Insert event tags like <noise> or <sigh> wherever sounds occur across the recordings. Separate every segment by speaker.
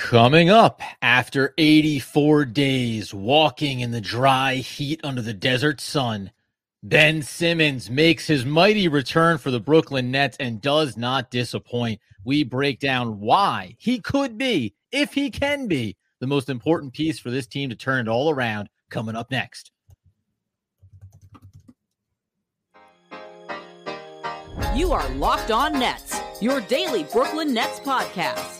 Speaker 1: Coming up after 84 days walking in the dry heat under the desert sun, Ben Simmons makes his mighty return for the Brooklyn Nets and does not disappoint. We break down why he could be, if he can be, the most important piece for this team to turn it all around coming up next.
Speaker 2: You are Locked On Nets, your daily Brooklyn Nets podcast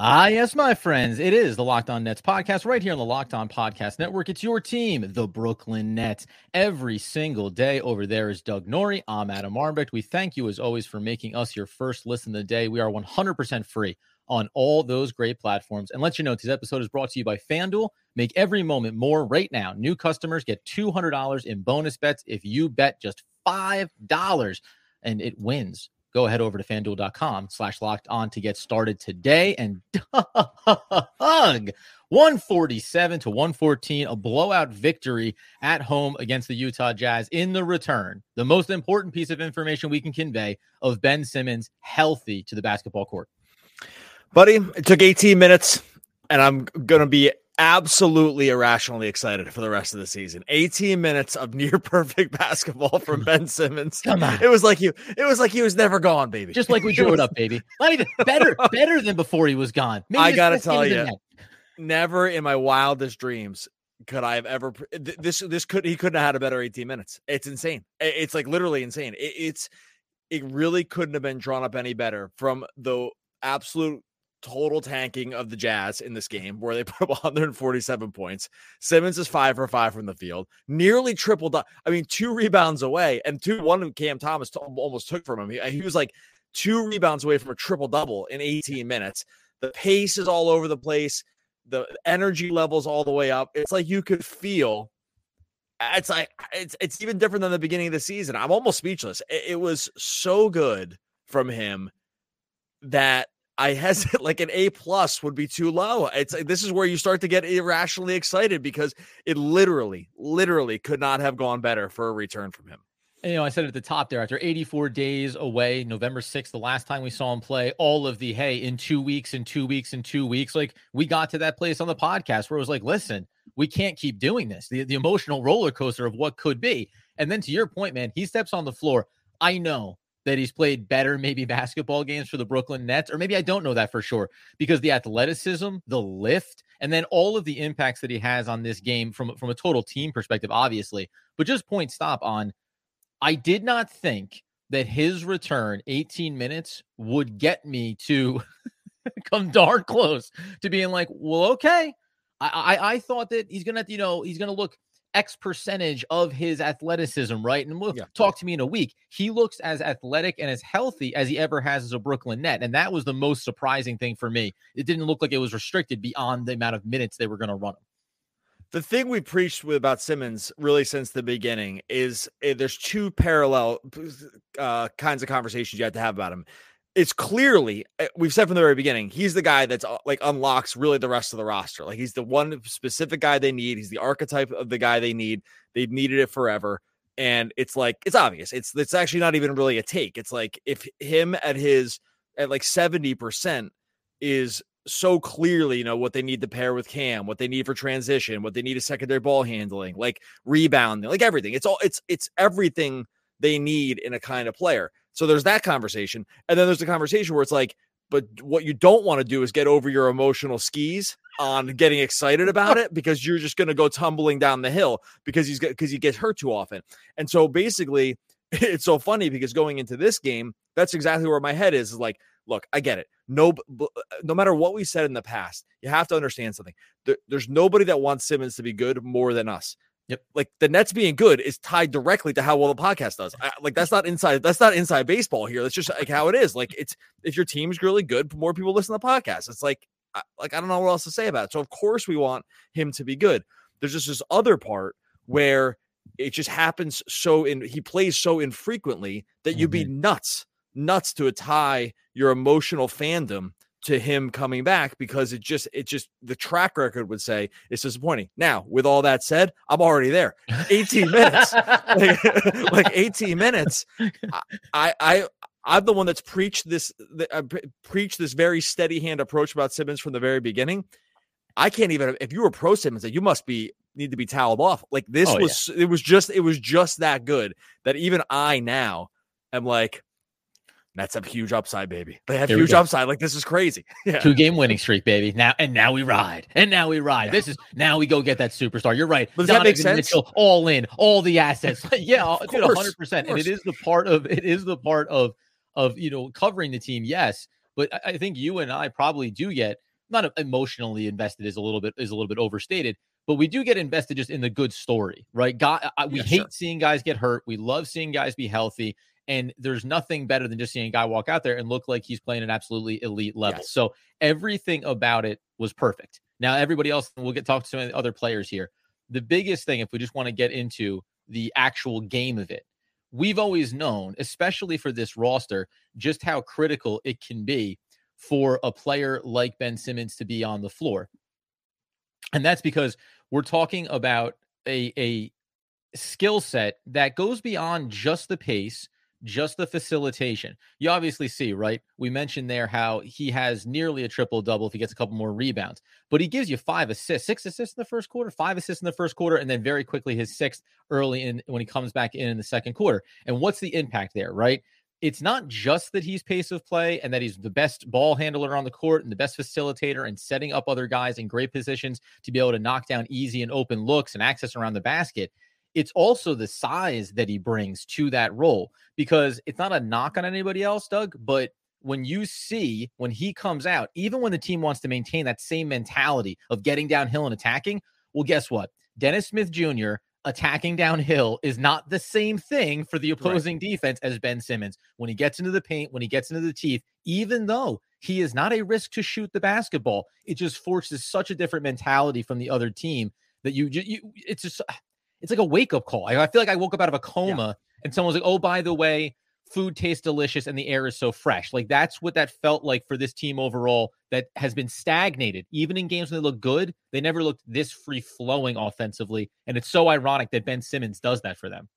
Speaker 1: Ah, yes, my friends. It is the Locked On Nets podcast right here on the Locked On Podcast Network. It's your team, the Brooklyn Nets. Every single day over there is Doug Norrie. I'm Adam Armbrecht. We thank you, as always, for making us your first listen of the day. We are 100% free on all those great platforms. And let you know, this episode is brought to you by FanDuel. Make every moment more right now. New customers get $200 in bonus bets if you bet just $5 and it wins go ahead over to fanduel.com slash locked on to get started today. And <laughs> hug 147 to 114, a blowout victory at home against the Utah Jazz in the return. The most important piece of information we can convey of Ben Simmons healthy to the basketball court.
Speaker 3: Buddy, it took 18 minutes, and I'm going to be absolutely irrationally excited for the rest of the season. 18 minutes of near <laughs> perfect basketball from Ben Simmons.
Speaker 1: Come on.
Speaker 3: It was like you it was like he was never gone, baby.
Speaker 1: Just like we <laughs> drew it up, baby. Not even better <laughs> better than before he was gone.
Speaker 3: Maybe I got to tell you. Never in my wildest dreams could I have ever this this could he couldn't have had a better 18 minutes. It's insane. It's like literally insane. It, it's it really couldn't have been drawn up any better from the absolute total tanking of the Jazz in this game where they <laughs> put up 147 points. Simmons is five for five from the field, nearly tripled. I mean, two rebounds away, and two one Cam Thomas t- almost took from him. He, he was like two rebounds away from a triple double in 18 minutes. The pace is all over the place. The energy levels all the way up. It's like you could feel. It's like it's it's even different than the beginning of the season. I'm almost speechless. It, it was so good from him that I hesitate <laughs> like an A plus would be too low. It's uh, this is where you start to get irrationally excited because it literally, literally could not have gone better for a return from him.
Speaker 1: And, you know, I said at the top there, after 84 days away, November 6th, the last time we saw him play, all of the hey, in two weeks, in two weeks, in two weeks, like we got to that place on the podcast where it was like, listen, we can't keep doing this. The, the emotional roller coaster of what could be. And then to your point, man, he steps on the floor. I know that he's played better maybe basketball games for the Brooklyn Nets, or maybe I don't know that for sure because the athleticism, the lift, and then all of the impacts that he has on this game from from a total team perspective, obviously. But just point stop on. I did not think that his return, 18 minutes, would get me to <laughs> come darn close to being like, well, okay. I, I, I thought that he's gonna, you know, he's gonna look X percentage of his athleticism, right? And we'll yeah. talk to me in a week. He looks as athletic and as healthy as he ever has as a Brooklyn net. And that was the most surprising thing for me. It didn't look like it was restricted beyond the amount of minutes they were going to run him.
Speaker 3: The thing we preached with about Simmons really since the beginning is uh, there's two parallel uh, kinds of conversations you have to have about him it's clearly eh, we've said from the very beginning he's the guy that's uh, like unlocks really the rest of the roster. Like he's the one specific guy they need he's the archetype of the guy they need they've needed it forever and it's like it's obvious it's it's actually not even really a take it's like if him at his at like 70% is so clearly you know what they need to pair with cam what they need for transition what they need is secondary ball handling like rebounding like everything it's all it's it's everything they need in a kind of player so there's that conversation. And then there's the conversation where it's like, but what you don't want to do is get over your emotional skis on getting excited about it because you're just going to go tumbling down the hill because he's because he gets hurt too often. And so basically, <laughs> it's so funny because going into this game, that's exactly where my head is. Is like, look, I get it. No, no matter what we said in the past, you have to understand something. There, there's nobody that wants Simmons to be good more than us. Yep. Like the Nets being good is tied directly to how well the podcast does. I, like that's not inside. That's not inside baseball here. That's just like how it is. Like it's if your team's really good, more people listen to the podcast. It's like like I don't know what else to say about it. So of course we want him to be good. There's just this other part where it just happens so in he plays so infrequently that you'd be mm-hmm. nuts nuts to tie your emotional fandom to him coming back because it just it just the track record would say it's disappointing. Now, with all that said, I'm already there. <laughs> 18 minutes. like, <laughs> like 18 minutes. <laughs> I I I'm the one that's preached this uh, preached this very steady hand approach about Simmons from the very beginning. I can't even if you were pro Simmons, you must be need to be toweled off. Like this oh, was yeah. it was just it was just that good that even I now am like that's a huge upside, baby. They have Here huge upside. Like this is crazy. <laughs>
Speaker 1: Yeah. Two game winning streak, baby. Now and now we ride. And now we ride. Yeah. This is now we go get that superstar. You're right.
Speaker 3: But does Donovan that make sense? Mitchell,
Speaker 1: all in, all the assets. <laughs> yeah, dude, hundred percent. And it is the part of it is the part of of you know covering the team. Yes, but I, I think you and I probably do get not emotionally invested is a little bit is a little bit overstated, but we do get invested just in the good story, right? God, I, we yeah, hate sure. seeing guys get hurt. We love seeing guys be healthy. And there's nothing better than just seeing a guy walk out there and look like he's playing an absolutely elite level. Yes. So everything about it was perfect. Now, everybody else, we'll get talk to some other players here. The biggest thing, if we just want to get into the actual game of it, we've always known, especially for this roster, just how critical it can be for a player like Ben Simmons to be on the floor. And that's because we're talking about a, a skill set that goes beyond just the pace, just the facilitation. You obviously see, right? We mentioned there how he has nearly a triple double if he gets a couple more rebounds, but he gives you five assists, six assists in the first quarter, five assists in the first quarter, and then very quickly his sixth early in when he comes back in in the second quarter. And what's the impact there, right? It's not just that he's pace of play and that he's the best ball handler on the court and the best facilitator and setting up other guys in great positions to be able to knock down easy and open looks and access around the basket it's also the size that he brings to that role because it's not a knock on anybody else, Doug, but when you see when he comes out, even when the team wants to maintain that same mentality of getting downhill and attacking, well, guess what? Dennis Smith Jr. attacking downhill is not the same thing for the opposing right. defense as Ben Simmons. When he gets into the paint, when he gets into the teeth, even though he is not a risk to shoot the basketball, it just forces such a different mentality from the other team that you, you it's just it's like a wake up call. I, I, feel like I woke up out of a coma yeah. and someone was like, "Oh, by the way, food tastes delicious and the air is so fresh." Like that's what that felt like for this team overall. That has been stagnated. Even in games when they look good, they never looked this free flowing offensively. And it's so ironic that Ben Simmons does that for them.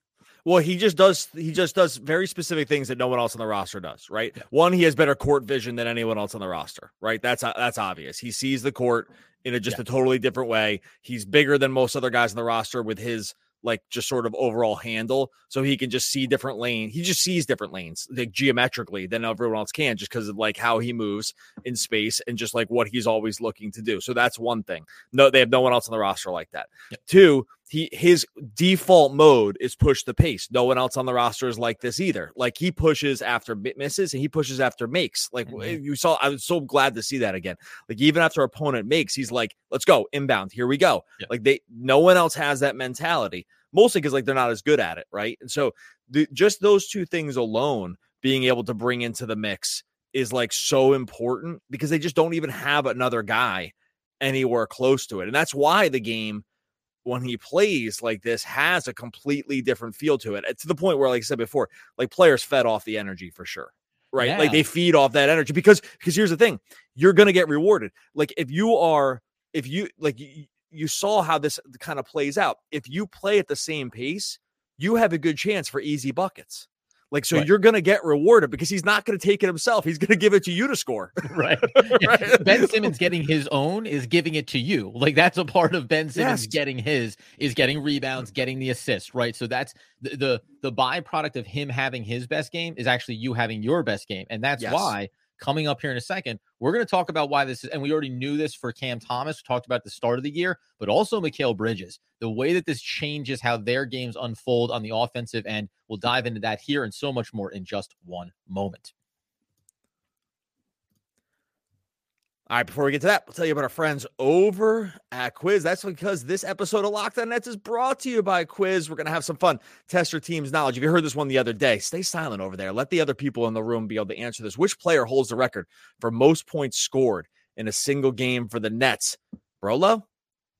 Speaker 3: Well, he just does he just does very specific things that no one else on the roster does, right? Yeah. One, he has better court vision than anyone else on the roster, right? That's uh, that's obvious. He sees the court in a just yeah. a totally different way. He's bigger than most other guys on the roster with his like just sort of overall handle so he can just see different lanes he just sees different lanes like geometrically than everyone else can just because of like how he moves in space and just like what he's always looking to do so that's one thing no they have no one else on the roster like that yep. two he his default mode is push the pace no one else on the roster is like this either like he pushes after misses and he pushes after makes like mm-hmm. you saw i was so glad to see that again like even after opponent makes he's like let's go inbound here we go yep. like they no one else has that mentality mostly because like they're not as good at it, right? And so the, just those two things alone being able to bring into the mix is like so important because they just don't even have another guy anywhere close to it. And that's why the game when he plays like this has a completely different feel to it. Eh, to the point where like I said before, like players fed off the energy for sure. Right? Yeah. Like they feed off that energy because because here's the thing, you're going to get rewarded. Like if you are if you like you saw how this kind of plays out. If you play at the same pace, you have a good chance for easy buckets. Like, so right. you're going to get rewarded because he's not going to take it himself. He's going to give it to you to score. <laughs>
Speaker 1: right. <laughs> right. Ben Simmons getting his own is giving it to you. Like, that's a part of Ben Simmons yes. getting his is getting rebounds, getting the assist. Right. So that's the, the, the byproduct of him having his best game is actually you having your best game. And that's yes. why coming up here in a second. We're going to talk about why this is, and we already knew this for Cam Thomas, talked about the start of the year, but also Mikal Bridges. The way that this changes how their games unfold on the offensive end. We'll dive into that here and so much more in just one moment.
Speaker 3: All right, before we get to that, we'll tell you about our friends over at Quiiiz. That's because this episode of Locked On Nets is brought to you by Quiiiz. We're going to have some fun. Test your team's knowledge. If you heard this one the other day, stay silent over there. Let the other people in the room be able to answer this. Which player holds the record for most points scored in a single game for the Nets? Brolo,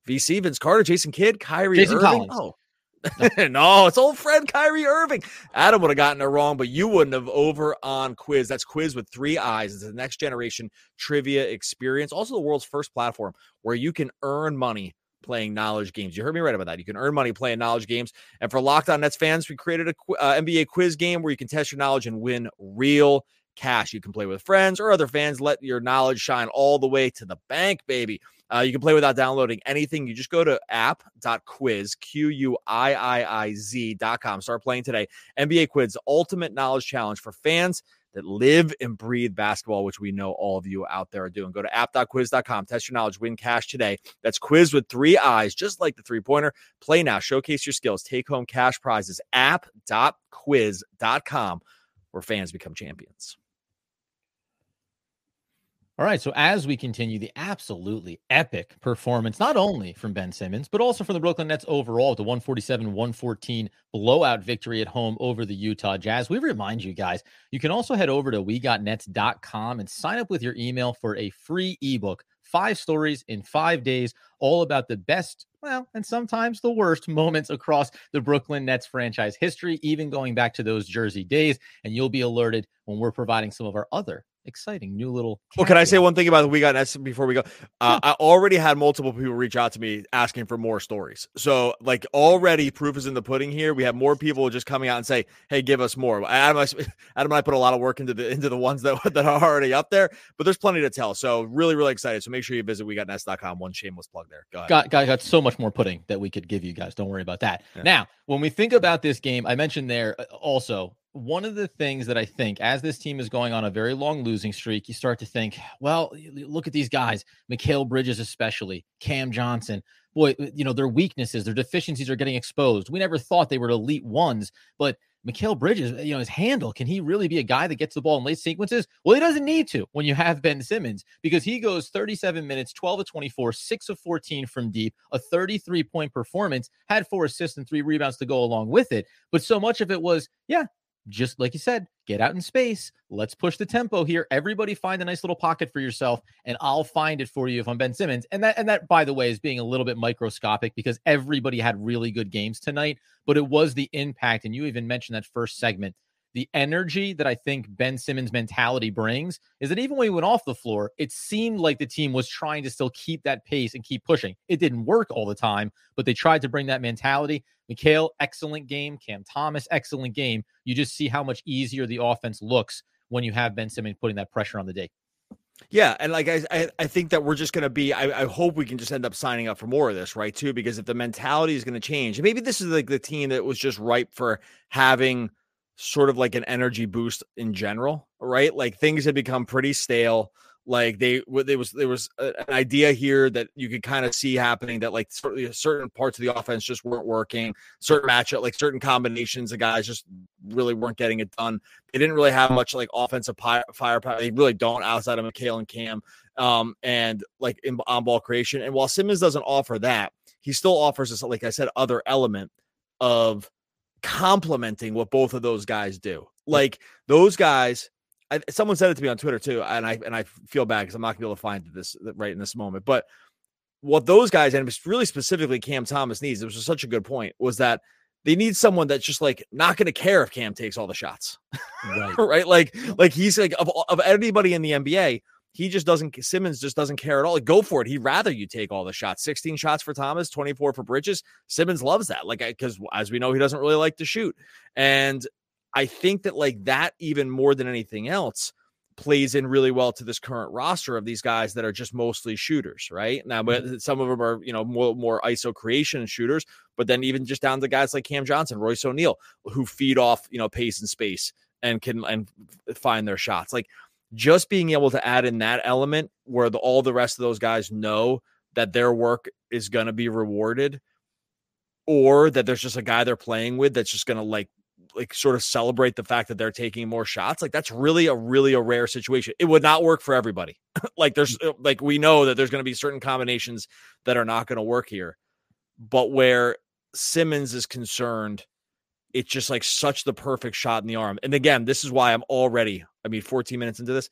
Speaker 3: VC, Vince Carter, Jason Kidd, Kyrie
Speaker 1: Jason
Speaker 3: Irving?
Speaker 1: Collins. Oh, <laughs>
Speaker 3: no, it's old friend Kyrie Irving. Adam would have gotten it wrong, but you wouldn't have over on quiiiz. That's quiiiz with three eyes. It's the next generation trivia experience. Also, the world's first platform where you can earn money playing knowledge games. You heard me right about that. You can earn money playing knowledge games. And for Locked On Nets fans, we created a uh, NBA quiz game where you can test your knowledge and win real cash. You can play with friends or other fans. Let your knowledge shine all the way to the bank, baby. Uh, you can play without downloading anything. You just go to app.quiz, Q U I I I Z.com. Start playing today. NBA Quiz, ultimate knowledge challenge for fans that live and breathe basketball, which we know all of you out there are doing. Go to app.quiiiz.com, test your knowledge, win cash today. That's quiz with three eyes, just like the three pointer. Play now, showcase your skills, take home cash prizes. App.quiiiz.com, where fans become champions.
Speaker 1: All right. So as we continue the absolutely epic performance, not only from Ben Simmons, but also from the Brooklyn Nets overall, the 147 114 blowout victory at home over the Utah Jazz, we remind you guys, you can also head over to wegotnets.com and sign up with your email for a free ebook. Five stories in five days, all about the best, well, and sometimes the worst moments across the Brooklyn Nets franchise history, even going back to those Jersey days. And you'll be alerted when we're providing some of our other exciting new little.
Speaker 3: Well, can I say one thing about the We Got Nets before we go? Uh, I already had multiple people reach out to me asking for more stories. So, like, already proof is in the pudding here. We have more people just coming out and say, "Hey, give us more." Adam, I, <laughs> Adam and I put a lot of work into the into the ones that <laughs> that are already up there, but there's plenty to tell. So, really, really excited. So, make sure you visit WeGotNets.com. One shameless plug there. Go ahead.
Speaker 1: Got, got got so much more pudding that we could give you guys. Don't worry about that. Yeah. Now, when we think about this game, I mentioned there uh, also one of the things that I think as this team is going on a very long losing streak, you start to think, well, look at these guys, Mikal Bridges, especially Cam Johnson. Boy, you know, their weaknesses, their deficiencies are getting exposed. We never thought they were elite ones, but Mikal Bridges, eh, you know, his handle, can he really be a guy that gets the ball in late sequences? Well, he doesn't need to when you have Ben Simmons because he goes 37 minutes, 12 of 24, 6 of 14 from deep, a 33 point performance, had four assists and three rebounds to go along with it. But so much of it was, yeah, just like you said, get out in space. Let's push the tempo here. Everybody find a nice little pocket for yourself, and I'll find it for you if I'm Ben Simmons. And that, and that, by the way, is being a little bit microscopic because everybody had really good games tonight, but it was the impact. And you even mentioned that first segment the energy that I think Ben Simmons' mentality brings is that even when he went off the floor, it seemed like the team was trying to still keep that pace and keep pushing. It didn't work all the time, but they tried to bring that mentality. Mikal, excellent game. Cam Thomas, excellent game. You just see how much easier the offense looks when you have Ben Simmons putting that pressure on the day.
Speaker 3: Yeah, and like I, I think that we're just going to be. I, I, hope we can just end up signing up for more of this, right? Too, because if the mentality is going to change, maybe this is like the team that was just ripe for having sort of like an energy boost in general, right? Like things had become pretty stale. Like they, there was there was an idea here that you could kind of see happening that like certain parts of the offense just weren't working. Certain matchup, like certain combinations of guys just really weren't getting it done. They didn't really have much like offensive firepower. They really don't outside of Mikal and Cam, um, and like in on ball creation. And while Simmons doesn't offer that, he still offers us, like I said, other element of complementing what both of those guys do. Like those guys, I, someone said it to me on Twitter too, and I and I feel bad because I'm not gonna be able to find this right in this moment. But what those guys and really specifically Cam Thomas needs, it was such a good point, was that they need someone that's just like not going to care if Cam takes all the shots, right? <laughs> right? Like, like he's like of, of anybody in the NBA, he just doesn't Simmons just doesn't care at all. Like, go for it. He'd rather you take all the shots. 16 shots for Thomas, 24 for Bridges. Simmons loves that. Like because as we know, he doesn't really like to shoot. And I think that like that even more than anything else plays in really well to this current roster of these guys that are just mostly shooters, right? Now, but mm-hmm. some of them are, you know, more, more ISO creation shooters, but then even just down to guys like Cam Johnson, Royce O'Neale, who feed off, you know, pace and space and can and find their shots. Like just being able to add in that element where the, all the rest of those guys know that their work is going to be rewarded or that there's just a guy they're playing with that's just going to like like sort of celebrate the fact that they're taking more shots like that's really a really a rare situation. It would not work for everybody. <laughs> Like there's uh, like we know that there's going to be certain combinations that are not going to work here but where simmons is concerned it's just like such the perfect shot in the arm. And again, this is why I'm already, I mean, 14 minutes into this,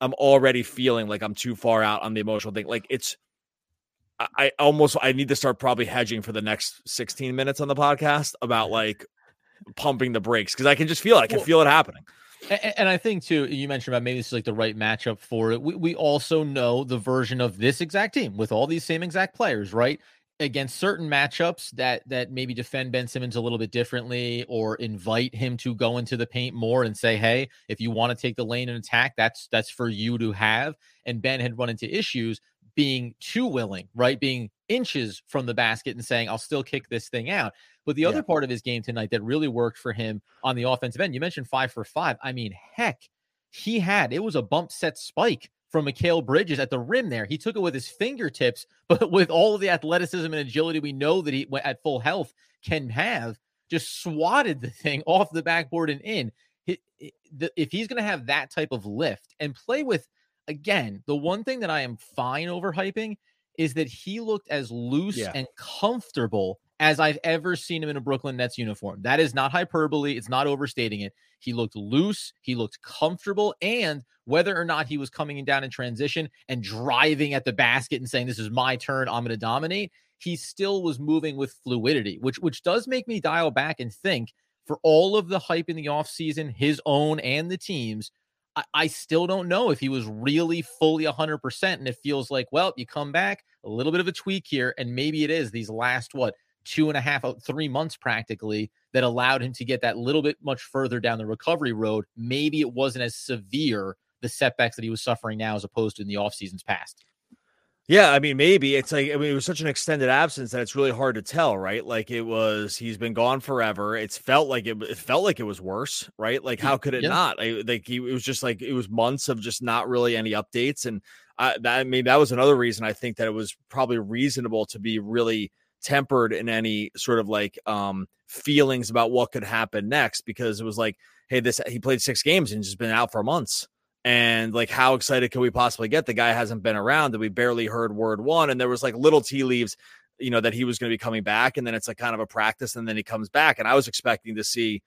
Speaker 3: I'm already feeling like I'm too far out on the emotional thing. Like it's, I almost I need to start probably hedging for the next 16 minutes on the podcast about <laughs> like pumping the brakes because I can just feel it. I can well, feel it happening.
Speaker 1: And, and, I think too, you mentioned about maybe this is like the right matchup for it. We, we also know the version of this exact team with all these same exact players, right? Against certain matchups that that maybe defend Ben Simmons a little bit differently or invite him to go into the paint more and say, hey, if you want to take the lane and attack, that's that's for you to have. And Ben had run into issues being too willing, right? Being inches from the basket and saying, I'll still kick this thing out. But the yeah. other part of his game tonight that really worked for him on the offensive end, you mentioned five for five. I mean, heck, he had it was a bump set spike from Mikal Bridges at the rim there. He took it with his fingertips, <laughs> but with all of the athleticism and agility we know that he at full health can have, just swatted the thing <laughs> off the backboard and in. If he's going to have that type of lift and play with, again, the one thing that I am fine overhyping is that he looked as loose yeah. and comfortable as I've ever seen him in a Brooklyn Nets uniform. That is not hyperbole. It's not overstating it. He looked loose. He looked comfortable. And whether or not he was coming down in transition and driving at the basket and saying, This is my turn, I'm going to dominate, he still was moving with fluidity, which, which does make me dial back and think for all of the hype in the offseason, his own and the team's, I, I still don't know if he was really fully 100%. And it feels like, well, you come back, a little bit of a tweak here, and maybe it is these last, what, two and a half, uh, months practically that allowed him to get that little bit much further down the recovery road. Maybe it wasn't as severe the setbacks that he was suffering now as opposed to in the off seasons past.
Speaker 3: Yeah, I mean, maybe it's like I mean, it was such an extended absence that it's really hard to tell, right? Like it was, he's been gone forever. It's felt like it, it felt like it was worse, right? Like how could it yeah. not? I, like he, it was just like it was months of just not really any updates, and I, that I mean that was another reason I think that it was probably reasonable to be really tempered in any sort of like um feelings about what could happen next because it was like, hey, this he played six games and just been out for months. And like how excited can we possibly get? The guy hasn't been around that we barely heard word one and there was like little tea leaves you know that he was going to be coming back and then it's like kind of a practice and then he comes back and i was expecting to see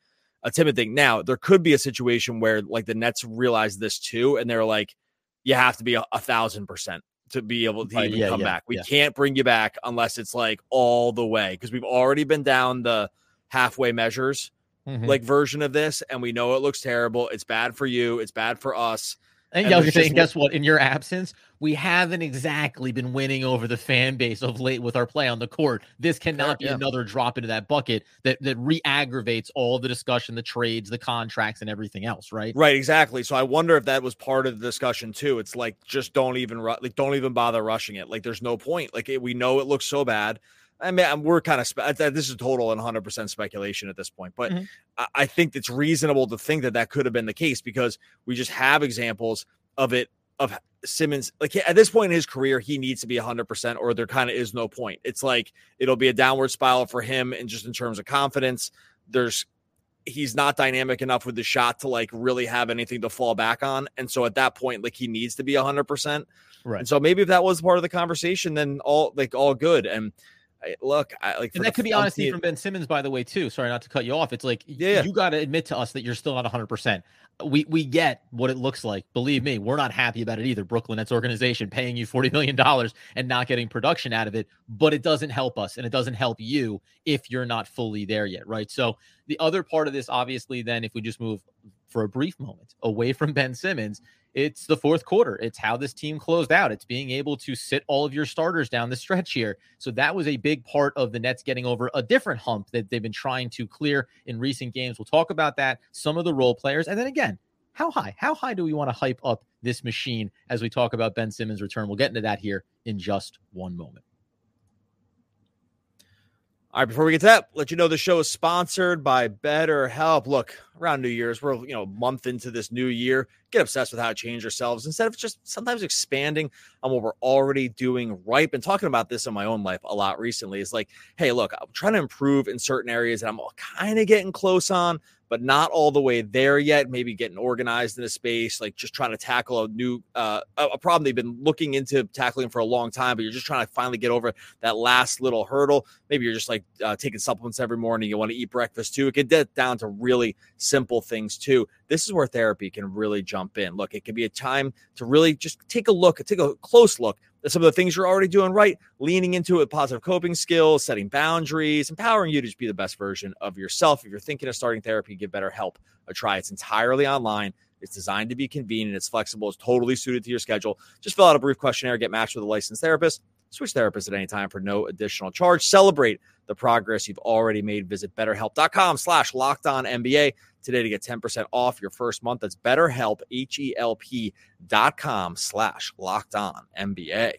Speaker 3: a timid thing. Now there could be a situation where like the nets realize this too and they're like you have to be a, a thousand percent to be able to even yeah, come yeah, back we yeah. can't bring you back unless it's like all the way because we've already been down the halfway measures mm-hmm. like version of this, and we know it looks terrible. It's bad for you. It's bad for us.
Speaker 1: And, and yeah, saying, guess what? In your absence, we haven't exactly been winning over the fan base of late with our play on the court. This cannot be yeah. another drop into that bucket that that re-aggravates all the discussion, the trades, the contracts, and everything else. Right?
Speaker 3: Right. Exactly. So I wonder if that was part of the discussion too. It's like just don't even like don't even bother rushing it. Like there's no point. Like it, we know it looks so bad. I mean, we're kind of spe- this is total and 100% speculation at this point, but mm-hmm. I-, I think it's reasonable to think that that could have been the case because we just have examples of it of Simmons. Like at this point in his career, he needs to be 100%, or there kind of is no point. It's like it'll be a downward spiral for him, and just in terms of confidence, there's he's not dynamic enough with the shot to like really have anything to fall back on. And so at that point, like he needs to be 100%. Right. And so maybe if that was part of the conversation, then all like all good. And look, I, like,
Speaker 1: and that could be honesty from Ben Simmons, by the way, too. Sorry, not to cut you off. It's like, yeah, you got to admit to us that you're still not 100. percent We we get what it looks like. Believe me, we're not happy about it either. Brooklyn Nets organization paying you 40 million dollars and not getting production out of it, but it doesn't help us, and it doesn't help you if you're not fully there yet, right? So the other part of this, obviously, then, if we just move for a brief moment away from Ben Simmons, it's the fourth quarter. It's how this team closed out. It's being able to sit all of your starters down the stretch here. So that was a big part of the Nets getting over a different hump that they've been trying to clear in recent games. We'll talk about that, some of the role players, and then again, how high? How high do we want to hype up this machine as we talk about Ben Simmons' return? We'll get into that here in just one moment.
Speaker 3: All right, before we get to that, let you know the show is sponsored by BetterHelp. Look, around New Year's, we're you know a month into this new year. Get obsessed with how to change ourselves instead of just sometimes expanding on what we're already doing right. Been talking about this in my own life a lot recently. It's like, hey, look, I'm trying to improve in certain areas that I'm kind of getting close on, but not all the way there yet. Maybe getting organized in a space, like just trying to tackle a new uh, a problem they've been looking into tackling for a long time, but you're just trying to finally get over that last little hurdle. Maybe you're just like uh, taking supplements every morning. You want to eat breakfast too. It can get down to really simple things too. This is where therapy can really jump in. Look, it can be a time to really just take a look, take a close look at some of the things you're already doing right, leaning into it, positive coping skills, setting boundaries, empowering you to just be the best version of yourself. If you're thinking of starting therapy, give BetterHelp a try. It's entirely online. It's designed to be convenient. It's flexible. It's totally suited to your schedule. Just fill out a brief questionnaire, get matched with a licensed therapist, switch therapists at any time for no additional charge. Celebrate the progress you've already made. Visit betterhelp.com slash locked on NBA today to get 10% off your first month. That's betterhelp, H-E-L-P dot com slash locked on NBA.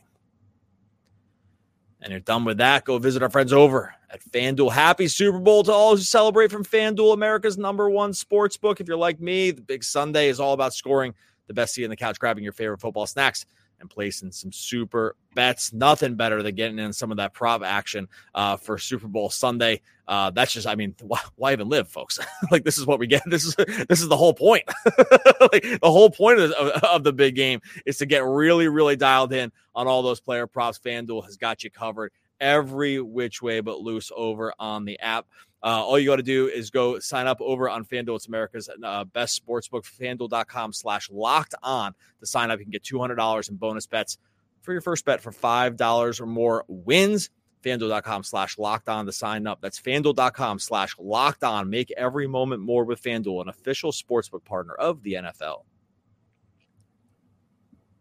Speaker 3: And you're done with that. Go visit our friends over at FanDuel. Happy Super Bowl to all who celebrate from FanDuel, America's number one sports book. If you're like me, the big Sunday is all about scoring the best seat in the couch, grabbing your favorite football snacks and placing some super bets. Nothing better than getting in some of that prop action uh, for Super Bowl Sunday. Uh, that's just, I mean, <laughs> why, why even live, folks? <laughs> like this is what we get. <laughs> This is this is the whole point. like, the whole point of, of, of, the big game is to get really, really dialed in on all those player props. FanDuel has got you covered every which way but loose over on the app. Uh, all you got to do is go sign up over on FanDuel. It's America's uh, best sportsbook, fanduel.com slash locked on to sign up. You can get $200 in bonus bets for your first bet for $5 or more wins. FanDuel.com slash locked on to sign up. That's FanDuel.com slash locked on. Make every moment more with FanDuel, an official sportsbook partner of the NFL.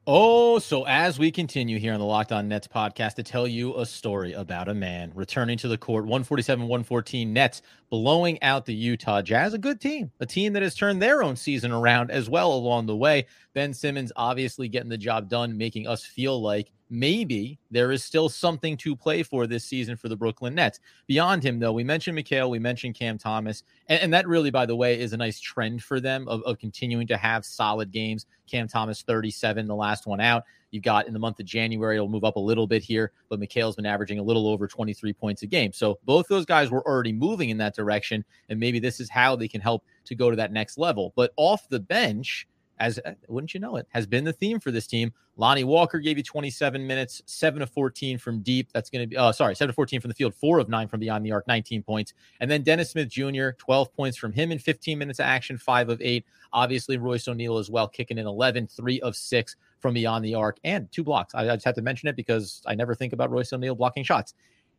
Speaker 1: Oh, so as we continue here on the Locked On Nets podcast to tell you a story about a man returning to the court, 147 114 Nets blowing out the Utah Jazz, a good team, a team that has turned their own season around as well along the way. Ben Simmons obviously getting the job done, making us feel like maybe there is still something to play for this season for the Brooklyn Nets. Beyond him, though, we mentioned Mikal, we mentioned Cam Thomas, and, and that really, by the way, is a nice trend for them of, of, continuing to have solid games. Cam Thomas, 37, the last one out. You've got in the month of January, it'll move up a little bit here, but Mikal's been averaging a little over 23 points a game. So both those guys were already moving in that direction, and maybe this is how they can help to go to that next level. But off the bench, as uh, wouldn't you know it, has been the theme for this team. Lonnie Walker gave you 27 minutes, 7 of 14 from deep. That's going to be, oh, sorry, 7 of 14 from the field, 4 of 9 from beyond the arc, 19 points. And then Dennis Smith Jr., 12 points from him in 15 minutes of action, 5 of 8. Obviously, Royce O'Neale as well, kicking in 11, 3 of 6 from beyond the arc, and two blocks. I, I just had to mention it because I never think about Royce O'Neale blocking shots.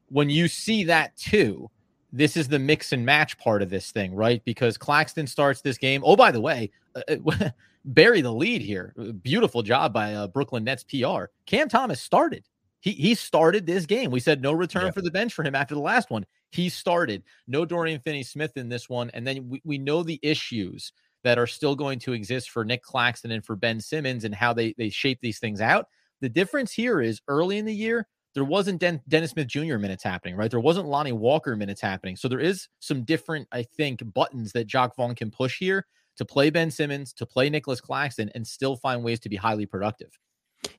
Speaker 1: When you see that too, this is the mix and match part of this thing, right? Because Claxton starts this game. Oh, by the way, uh, uh <laughs> bury the lead here. Beautiful job by uh, Brooklyn Nets PR. Cam Thomas started. He he started this game. We said no return yeah. for the bench for him after the last one. He started. No Dorian Finney Smith in this one, and then we, we know the issues that are still going to exist for Nic Claxton and for Ben Simmons and how they they shape these things out. The difference here is early in the year there wasn't Den- Dennis Smith Jr. minutes happening, right? There wasn't Lonnie Walker minutes happening. So there is some different, I think, buttons that Jacque Vaughn can push here to play Ben Simmons, to play Nicholas Claxton, and still find ways to be highly productive.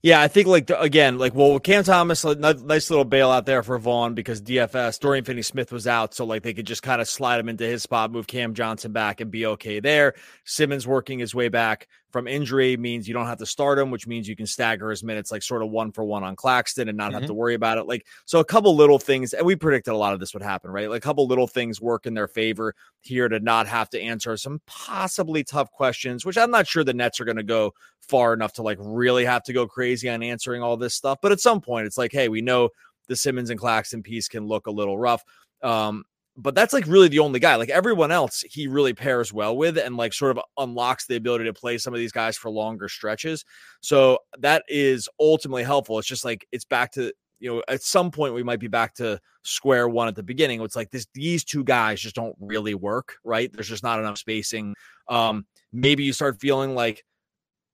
Speaker 3: Yeah, I think like again, like well, Cam Thomas, nice little bailout there for Vaughn because DFS Dorian Finney Smith was out, so like they could just kind of slide him into his spot, move Cam Johnson back, and be okay there. Simmons working his way back from injury means you don't have to start him, which means you can stagger his minutes like sort of one for one on Claxton and not mm-hmm. have to worry about it. Like, so a couple little things, and we predicted a lot of this would happen, right? Like a couple little things work in their favor here to not have to answer some possibly tough questions, which I'm not sure the Nets are going to go far enough to like really have to go crazy on answering all this stuff. But at some point, it's like, hey, we know the Simmons and Claxton piece can look a little rough. Um, but that's like really the only guy. Like everyone else, he really pairs well with and like sort of unlocks the ability to play some of these guys for longer stretches. So that is ultimately helpful. It's just like it's back to you know at some point we might be back to square one at the beginning. It's like this these two guys just don't really work, right? There's just not enough spacing. Um, maybe you start feeling like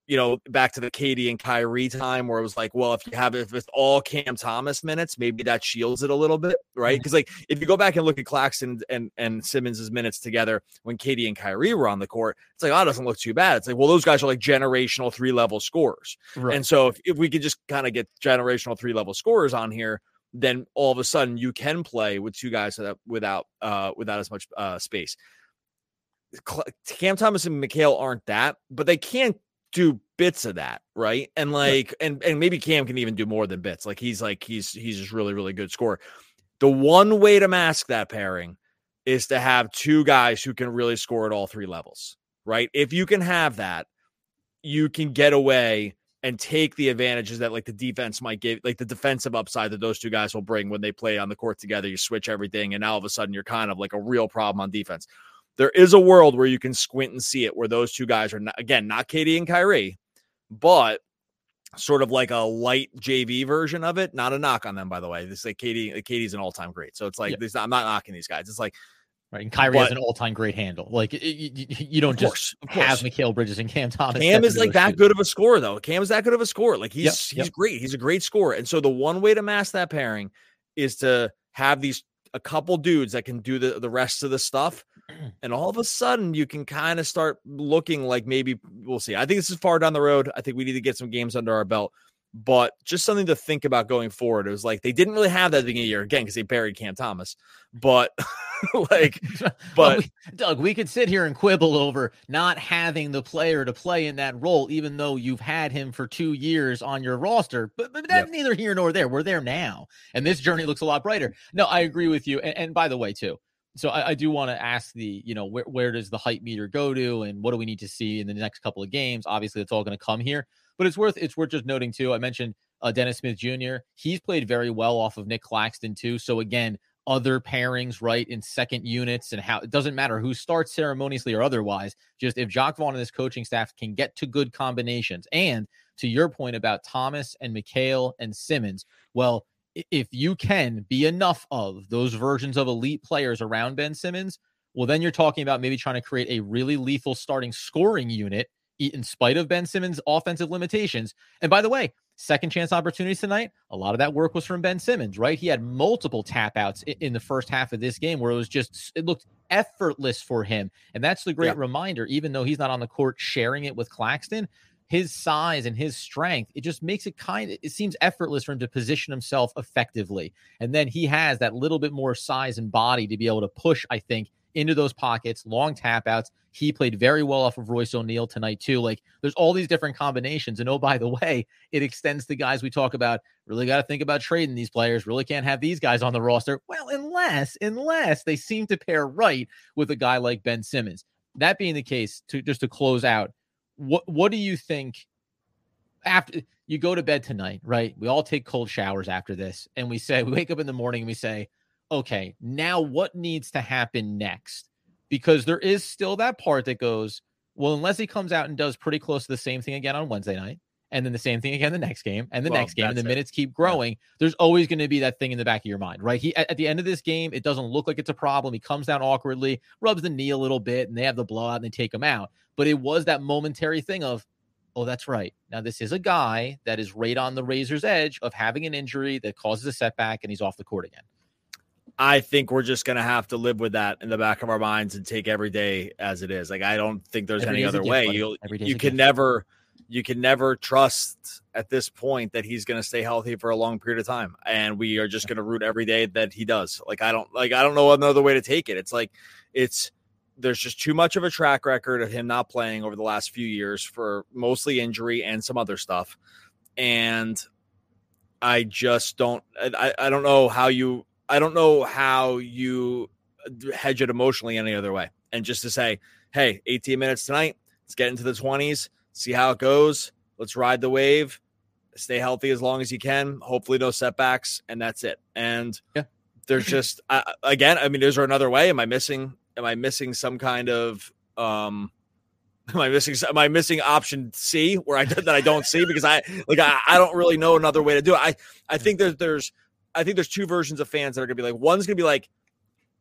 Speaker 3: you know, back to the KD and Kyrie time where it was like, well, if you have if it's all Cam Thomas minutes, maybe that shields it a little bit, right? Because mm-hmm. like if you go back and look at Claxton and and Simmons's minutes together when KD and Kyrie were on the court, it's like, oh, it doesn't look too bad. It's like, well, those guys are like generational three level scorers. Right. And so if, if we could just kind of get generational three level scorers on here, then all of a sudden you can play with two guys without uh without as much uh space. Cam Thomas and Mikal aren't that, but they can do bits of that, right? And like, and and maybe Cam can even do more than bits. Like he's like he's he's just really really good scorer. The one way to mask that pairing is to have two guys who can really score at all three levels, right? If you can have that, you can get away and take the advantages that like the defense might give, like the defensive upside that those two guys will bring when they play on the court together. You switch everything, and now all of a sudden you're kind of like a real problem on defense. There is a world where you can squint and see it, where those two guys are not, again not KD and Kyrie, but sort of like a light JV version of it. Not a knock on them, by the way. This is like KD. KD's an all time great, so it's like this, I'm not knocking these guys. It's like
Speaker 1: Right. And Kyrie but, has an all time great handle. Like, it, you, you, don't just have Mikal Bridges and Cam Thomas.
Speaker 3: Cam is like that good of a scorer, though. Cam is that good of a scorer. Like, he's yep, he's yep. great. He's a great scorer. And so, the one way to mask that pairing is to have these a couple dudes that can do the, the rest of the stuff. Mm. And all of a sudden, you can kind of start looking like maybe we'll see. I think this is far down the road. I think we need to get some games under our belt but just something to think about going forward. It was like they didn't really have that at the beginning of the year again because they buried Cam Thomas, but <laughs> like, <laughs> but
Speaker 1: well, we, Doug, we could sit here and quibble over not having the player to play in that role, even though you've had him for two years on your roster. But, but that's yep. neither here nor there. We're there now, and this journey looks a lot brighter. No, I agree with you. And, and by the way, too, so I, I do want to ask the, you know, where where does the hype meter go to, and what do we need to see in the next couple of games? Obviously, it's all going to come here. But it's worth it's worth just noting too. I mentioned uh, Dennis Smith Jr. He's played very well off of Nic Claxton too. So again, other pairings right in second units and how it doesn't matter who starts ceremoniously or otherwise. Just if Jacque Vaughn and his coaching staff can get to good combinations, and to your point about Thomas and Mikal and Simmons, well, if you can be enough of those versions of elite players around Ben Simmons, well, then you're talking about maybe trying to create a really lethal starting scoring unit in spite of Ben Simmons' offensive limitations. And by the way, second chance opportunities tonight, a lot of that work was from Ben Simmons, right? He had multiple tap outs in the first half of this game where it was just, it looked effortless for him. And that's the great yeah. reminder, even though he's not on the court sharing it with Claxton, his size and his strength, it just makes it kind of, it seems effortless for him to position himself effectively. And then he has that little bit more size and body to be able to push, I think, into those pockets, long tap outs. He played very well off of Royce O'Neale tonight, too. Like there's all these different combinations. And oh, by the way, it extends the guys we talk about. Really got to think about trading these players. Really can't have these guys on the roster. Well, unless, unless they seem to pair right with a guy like Ben Simmons. That being the case, to just to close out, what what do you think after you go to bed tonight, right? We all take cold showers after this, and we say we <laughs> wake up in the morning and we say, okay, now what needs to happen next? Because there is still that part that goes, well, unless he comes out and does pretty close to the same thing again on Wednesday night, and then the same thing again the next game, and the well, next game, and the it. minutes keep growing, yeah. there's always going to be that thing in the back of your mind, right? He at, at, the end of this game, it doesn't look like it's a problem. He comes down awkwardly, rubs the knee a little bit, and they have the blowout and they take him out. But it was that momentary thing of, oh, that's right. Now this is a guy that is right on the razor's edge of having an injury that causes a setback, and he's off the court again.
Speaker 3: I think we're just going to have to live with that in the back of our minds and take every day as it is. Like I don't think there's every any other way. You you can never you can never trust at this point that he's going to stay healthy for a long period of time and we are just going to root every day that he does. Like I don't like I don't know another way to take it. It's like it's there's just too much of a track record of him not playing over the last few years for mostly injury and some other stuff. And I just don't I, I don't know how you I don't know how you hedge it emotionally any other way. And just to say, hey, 18 minutes tonight, let's get into the 20s, see how it goes. Let's ride the wave, stay healthy as long as you can. Hopefully, no setbacks, and that's it. And yeah. there's just uh, again, I mean, is there another way? Am I missing? Am I missing some kind of um? <laughs> Am I missing? Am I missing option C where I that I don't see because I like I, I don't really know another way to do it. I I think there's there's I think there's two versions of fans that are gonna be like, one's gonna be like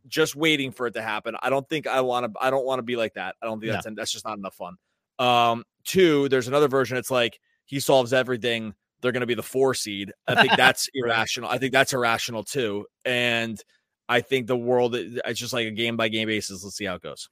Speaker 3: just waiting for it to happen. I don't think I want to. I don't want to be like that. I don't think that's that's just not enough fun. Um, two, there's another version. It's like he solves everything. They're going to be the four seed. I think <laughs> that's irrational. I think that's irrational too. And I think the world it's just like a game by game basis. Let's see how it goes.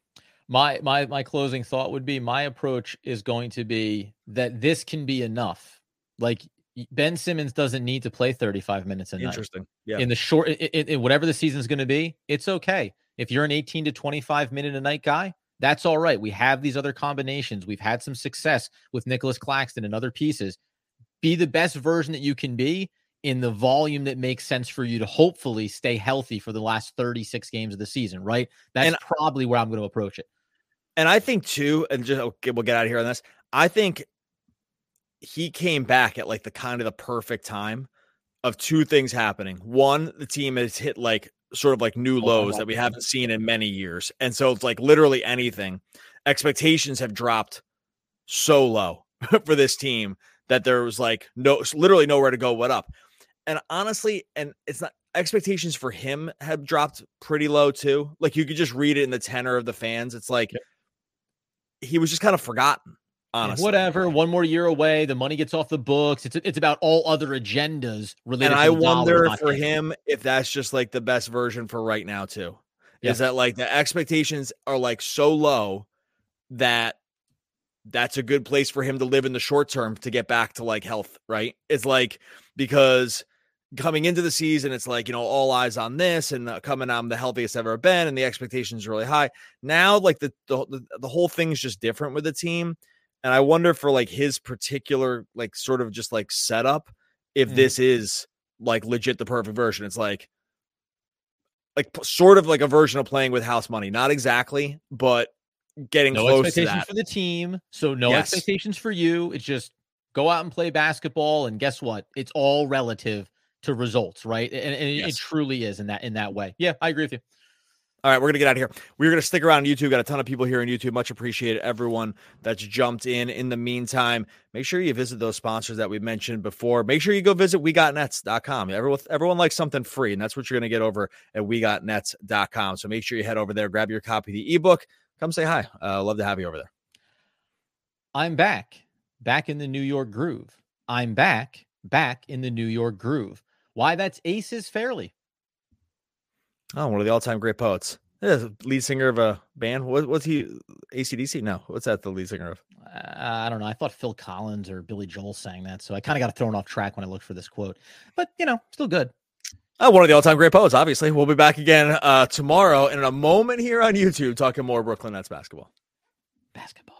Speaker 1: My my my closing thought would be my approach is going to be that this can be enough. Like Ben Simmons doesn't need to play 35 minutes a
Speaker 3: night. Interesting.
Speaker 1: Yeah. In the short, in, in whatever the season's going to be, it's okay. If you're an 18 to 25 minute a night guy, that's all right. We have these other combinations. We've had some success with Nicholas Claxton and other pieces. Be the best version that you can be in the volume that makes sense for you to hopefully stay healthy for the last 36 games of the season, right? That's and, probably where I'm going to approach it.
Speaker 3: And I think too, and just okay, we'll get out of here on this. I think he came back at like the kind of the perfect time of two things happening. One, the team has hit like sort of like new lows that we haven't seen in many years. And so it's like literally anything. Expectations have dropped so low <laughs> for this team that there was like no literally nowhere to go what up. And honestly, and it's not expectations for him have dropped pretty low too. Like you could just read it in the tenor of the fans. It's like he was just kind of forgotten. Honestly,
Speaker 1: Whatever. One more year away. The money gets off the books. It's it's about all other agendas related.
Speaker 3: And
Speaker 1: to
Speaker 3: I
Speaker 1: dollar,
Speaker 3: wonder for
Speaker 1: him.
Speaker 3: if that's just like the best version for right now too.
Speaker 1: Yeah.
Speaker 3: Is that like the expectations are like so low that that's a good place for him to live in the short term to get back to like health, right? It's like because coming into the season, it's like, you know, all eyes on this and uh, coming I'm the healthiest I've ever been and the expectations are really high. Now, like the, the, the, the whole thing's just different with the team. And I wonder for like his particular, like sort of just like setup, if
Speaker 1: Mhm.
Speaker 3: this is like legit the perfect version. It's like, like sort of like a version of playing with house money. Not exactly, but getting
Speaker 1: No
Speaker 3: close to
Speaker 1: expectations
Speaker 3: that.
Speaker 1: for the team. So no
Speaker 3: Yes.
Speaker 1: expectations for you. It's just go out and play basketball. And guess what? It's all relative to results, right? And, and
Speaker 3: Yes.
Speaker 1: it truly is in that in that way. Yeah, I agree with you.
Speaker 3: All right, we're gonna get out of here. We're gonna stick around YouTube. Got a ton of people here on YouTube. Much appreciated everyone that's jumped in. In the meantime, make sure you visit those sponsors that we mentioned before. Make sure you go visit wegotnets.com. Everyone, everyone likes something free, and that's what you're gonna get over at wegotnets.com. So make sure you head over there, grab your copy of the ebook, come say hi. Uh, love to have you over there.
Speaker 1: I'm back, back in the New York groove. I'm back, back in the New York groove. Why that's Aces Frehley.
Speaker 3: Oh, one of the all-time great poets. Yeah, lead singer of a band. What, what's he? ACDC? No, what's that? The lead singer of?
Speaker 1: Uh, I don't know. I thought Phil Collins or Billy Joel sang that, so I kind of got thrown off track when I looked for this quote. But you know, still good.
Speaker 3: Uh, one of the all-time great poets. Obviously, we'll be back again uh, tomorrow in a moment here on YouTube talking more Brooklyn Nets basketball.
Speaker 1: Basketball.